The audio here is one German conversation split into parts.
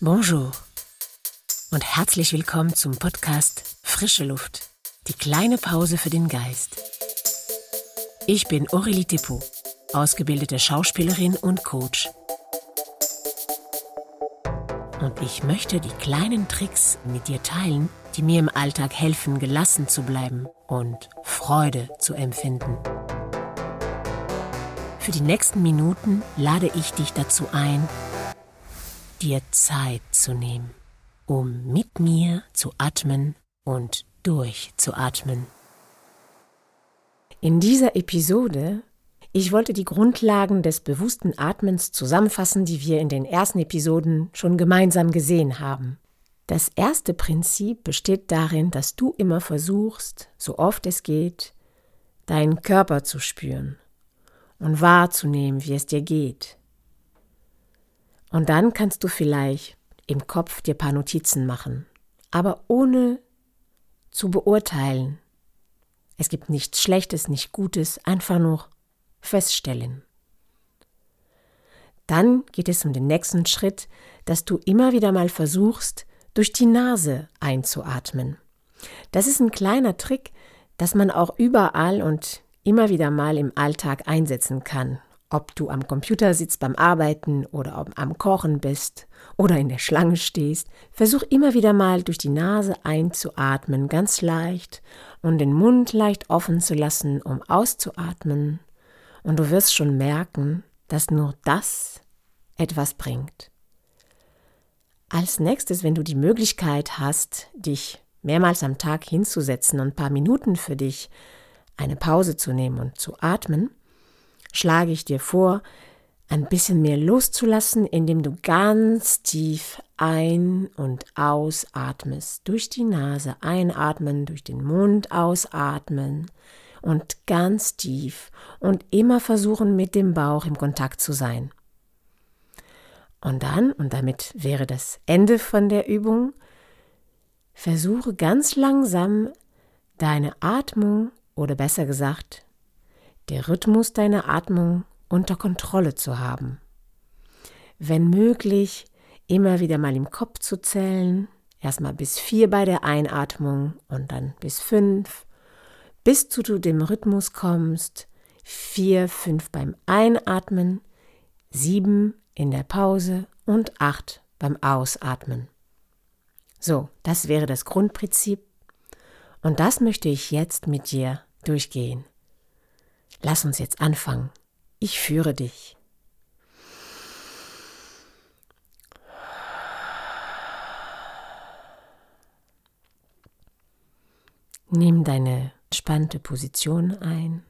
Bonjour und herzlich willkommen zum Podcast Frische Luft, die kleine Pause für den Geist. Ich bin Aurélie Depot, ausgebildete Schauspielerin und Coach. Und ich möchte die kleinen Tricks mit dir teilen, die mir im Alltag helfen, gelassen zu bleiben und Freude zu empfinden. Für die nächsten Minuten lade ich dich dazu ein, dir Zeit zu nehmen, um mit mir zu atmen und durchzuatmen. In dieser Episode, ich wollte die Grundlagen des bewussten Atmens zusammenfassen, die wir in den ersten Episoden schon gemeinsam gesehen haben. Das erste Prinzip besteht darin, dass du immer versuchst, so oft es geht, deinen Körper zu spüren und wahrzunehmen, wie es dir geht. Und dann kannst du vielleicht im Kopf dir paar Notizen machen, aber ohne zu beurteilen. Es gibt nichts Schlechtes, nichts Gutes, einfach nur feststellen. Dann geht es um den nächsten Schritt, dass du immer wieder mal versuchst, durch die Nase einzuatmen. Das ist ein kleiner Trick, dass man auch überall und immer wieder mal im Alltag einsetzen kann. Ob du am Computer sitzt beim Arbeiten oder ob am Kochen bist oder in der Schlange stehst, versuch immer wieder mal durch die Nase einzuatmen, ganz leicht und den Mund leicht offen zu lassen, um auszuatmen. Und du wirst schon merken, dass nur das etwas bringt. Als nächstes, wenn du die Möglichkeit hast, dich mehrmals am Tag hinzusetzen und ein paar Minuten für dich eine Pause zu nehmen und zu atmen, schlage ich dir vor, ein bisschen mehr loszulassen, indem du ganz tief ein- und ausatmest. Durch die Nase einatmen, durch den Mund ausatmen und ganz tief und immer versuchen, mit dem Bauch im Kontakt zu sein. Und dann, und damit wäre das Ende von der Übung, versuche ganz langsam deine Atmung oder besser gesagt der Rhythmus deiner Atmung unter Kontrolle zu haben. Wenn möglich, immer wieder mal im Kopf zu zählen, erstmal bis vier bei der Einatmung und dann bis fünf, bis du zu dem Rhythmus kommst, vier, fünf beim Einatmen, sieben in der Pause und acht beim Ausatmen. So, das wäre das Grundprinzip und das möchte ich jetzt mit dir durchgehen. Lass uns jetzt anfangen. Ich führe dich. Nimm deine spannende Position ein.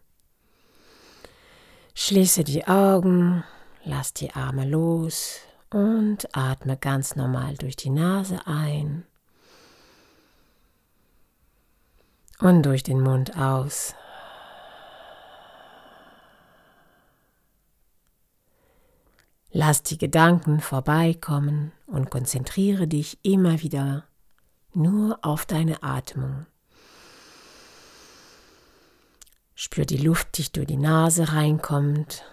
Schließe die Augen, lass die Arme los und atme ganz normal durch die Nase ein und durch den Mund aus. Lass die Gedanken vorbeikommen und konzentriere dich immer wieder nur auf deine Atmung. Spür die Luft, die durch die Nase reinkommt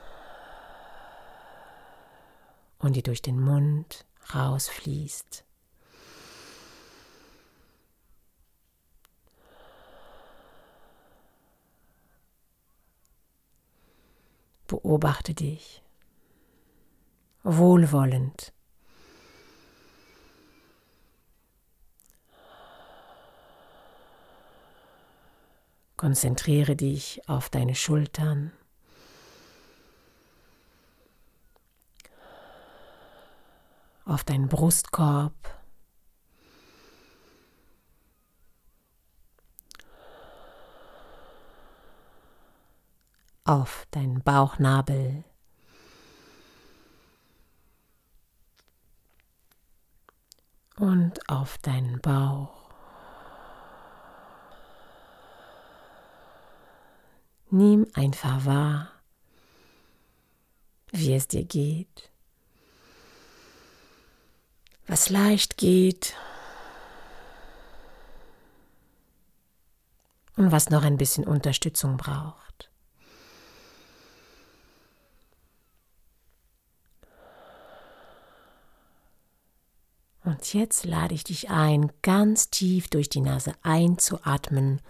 und die durch den Mund rausfließt. Beobachte dich wohlwollend. Konzentriere dich auf deine Schultern. auf deinen Brustkorb. auf deinen Bauchnabel. Und auf deinen Bauch. Nimm einfach wahr, wie es dir geht, was leicht geht und was noch ein bisschen Unterstützung braucht. Und jetzt lade ich dich ein, ganz tief durch die Nase einzuatmen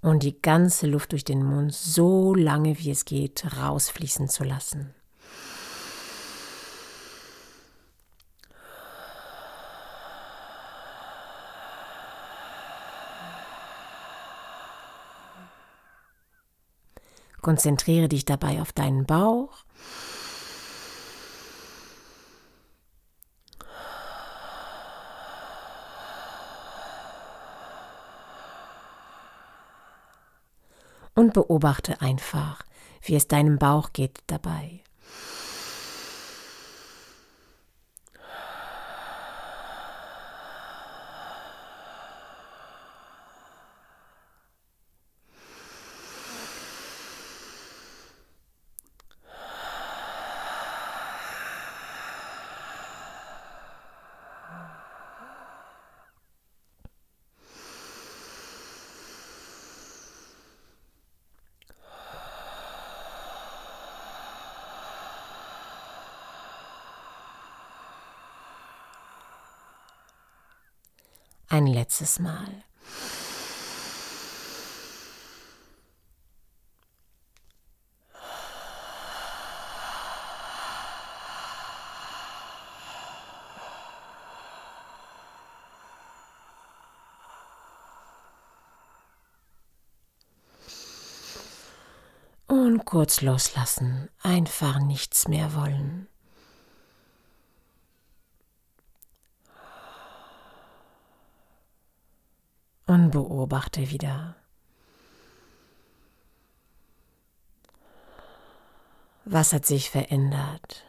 und die ganze Luft durch den Mund so lange wie es geht rausfließen zu lassen. Konzentriere dich dabei auf deinen Bauch. Und beobachte einfach, wie es deinem Bauch geht dabei. Ein letztes Mal. Und kurz loslassen, einfach nichts mehr wollen. Und beobachte wieder. Was hat sich verändert?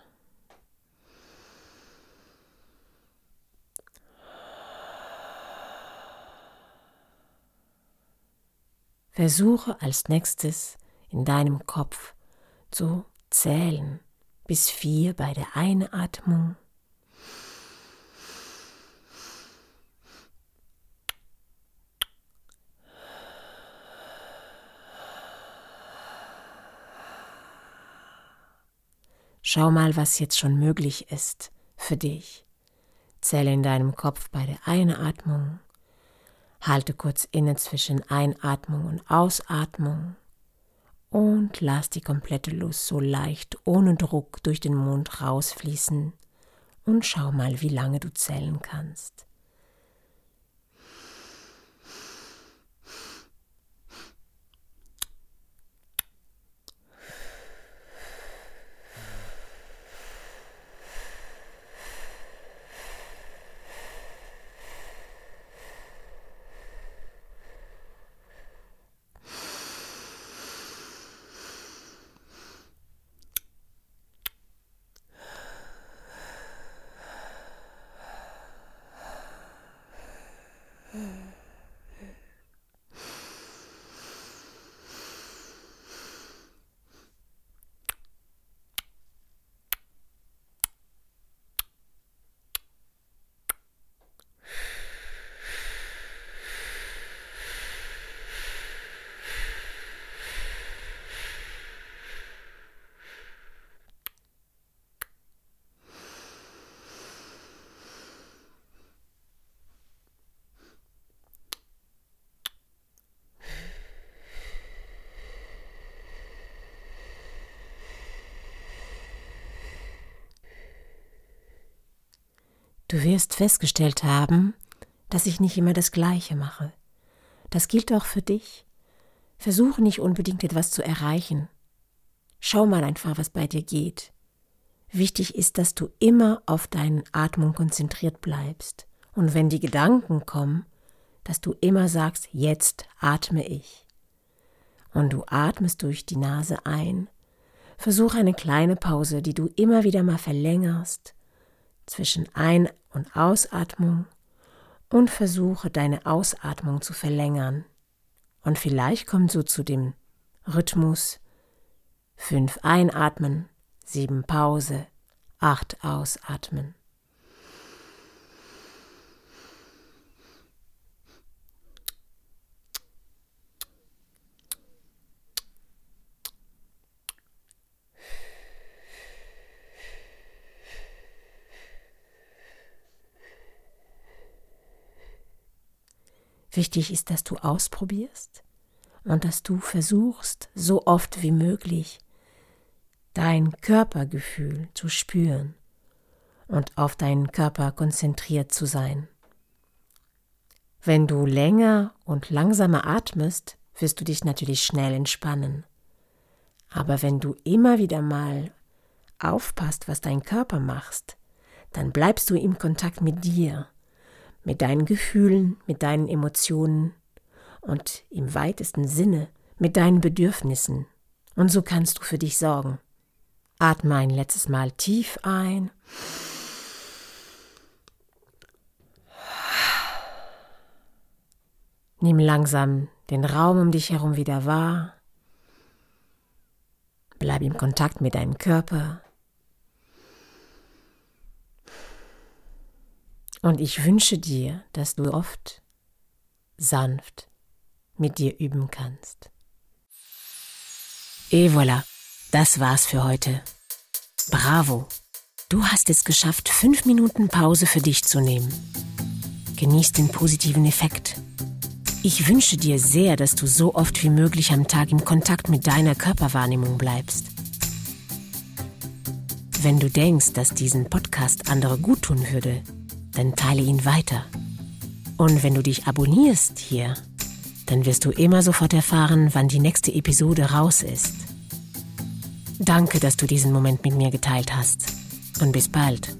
Versuche als nächstes in deinem Kopf zu zählen bis vier bei der Einatmung Schau mal, was jetzt schon möglich ist für dich. Zähle in deinem Kopf bei der Einatmung. Halte kurz inne zwischen Einatmung und Ausatmung und lass die komplette Lust so leicht ohne Druck durch den Mund rausfließen und schau mal, wie lange du zählen kannst. Du wirst festgestellt haben, dass ich nicht immer das Gleiche mache. Das gilt auch für dich. Versuche nicht unbedingt etwas zu erreichen. Schau mal einfach, was bei dir geht. Wichtig ist, dass du immer auf deine Atmung konzentriert bleibst. Und wenn die Gedanken kommen, dass du immer sagst, jetzt atme ich. Und du atmest durch die Nase ein. Versuche eine kleine Pause, die du immer wieder mal verlängerst zwischen Ein- und Ausatmung und versuche deine Ausatmung zu verlängern. Und vielleicht kommst du zu dem Rhythmus 5 einatmen, 7 Pause, 8 ausatmen. Wichtig ist, dass du ausprobierst und dass du versuchst, so oft wie möglich dein Körpergefühl zu spüren und auf deinen Körper konzentriert zu sein. Wenn du länger und langsamer atmest, wirst du dich natürlich schnell entspannen. Aber wenn du immer wieder mal aufpasst, was dein Körper macht, dann bleibst du im Kontakt mit dir, mit deinen Gefühlen, mit deinen Emotionen und im weitesten Sinne mit deinen Bedürfnissen. Und so kannst du für dich sorgen. Atme ein letztes Mal tief ein. Nimm langsam den Raum um dich herum wieder wahr. Bleib im Kontakt mit deinem Körper. Und ich wünsche dir, dass du oft sanft mit dir üben kannst. Et voilà, das war's für heute. Bravo, du hast es geschafft, fünf Minuten Pause für dich zu nehmen. Genieß den positiven Effekt. Ich wünsche dir sehr, dass du so oft wie möglich am Tag im Kontakt mit deiner Körperwahrnehmung bleibst. Wenn du denkst, dass diesen Podcast andere gut tun würde, dann teile ihn weiter. Und wenn du dich abonnierst hier, dann wirst du immer sofort erfahren, wann die nächste Episode raus ist. Danke, dass du diesen Moment mit mir geteilt hast. Und bis bald.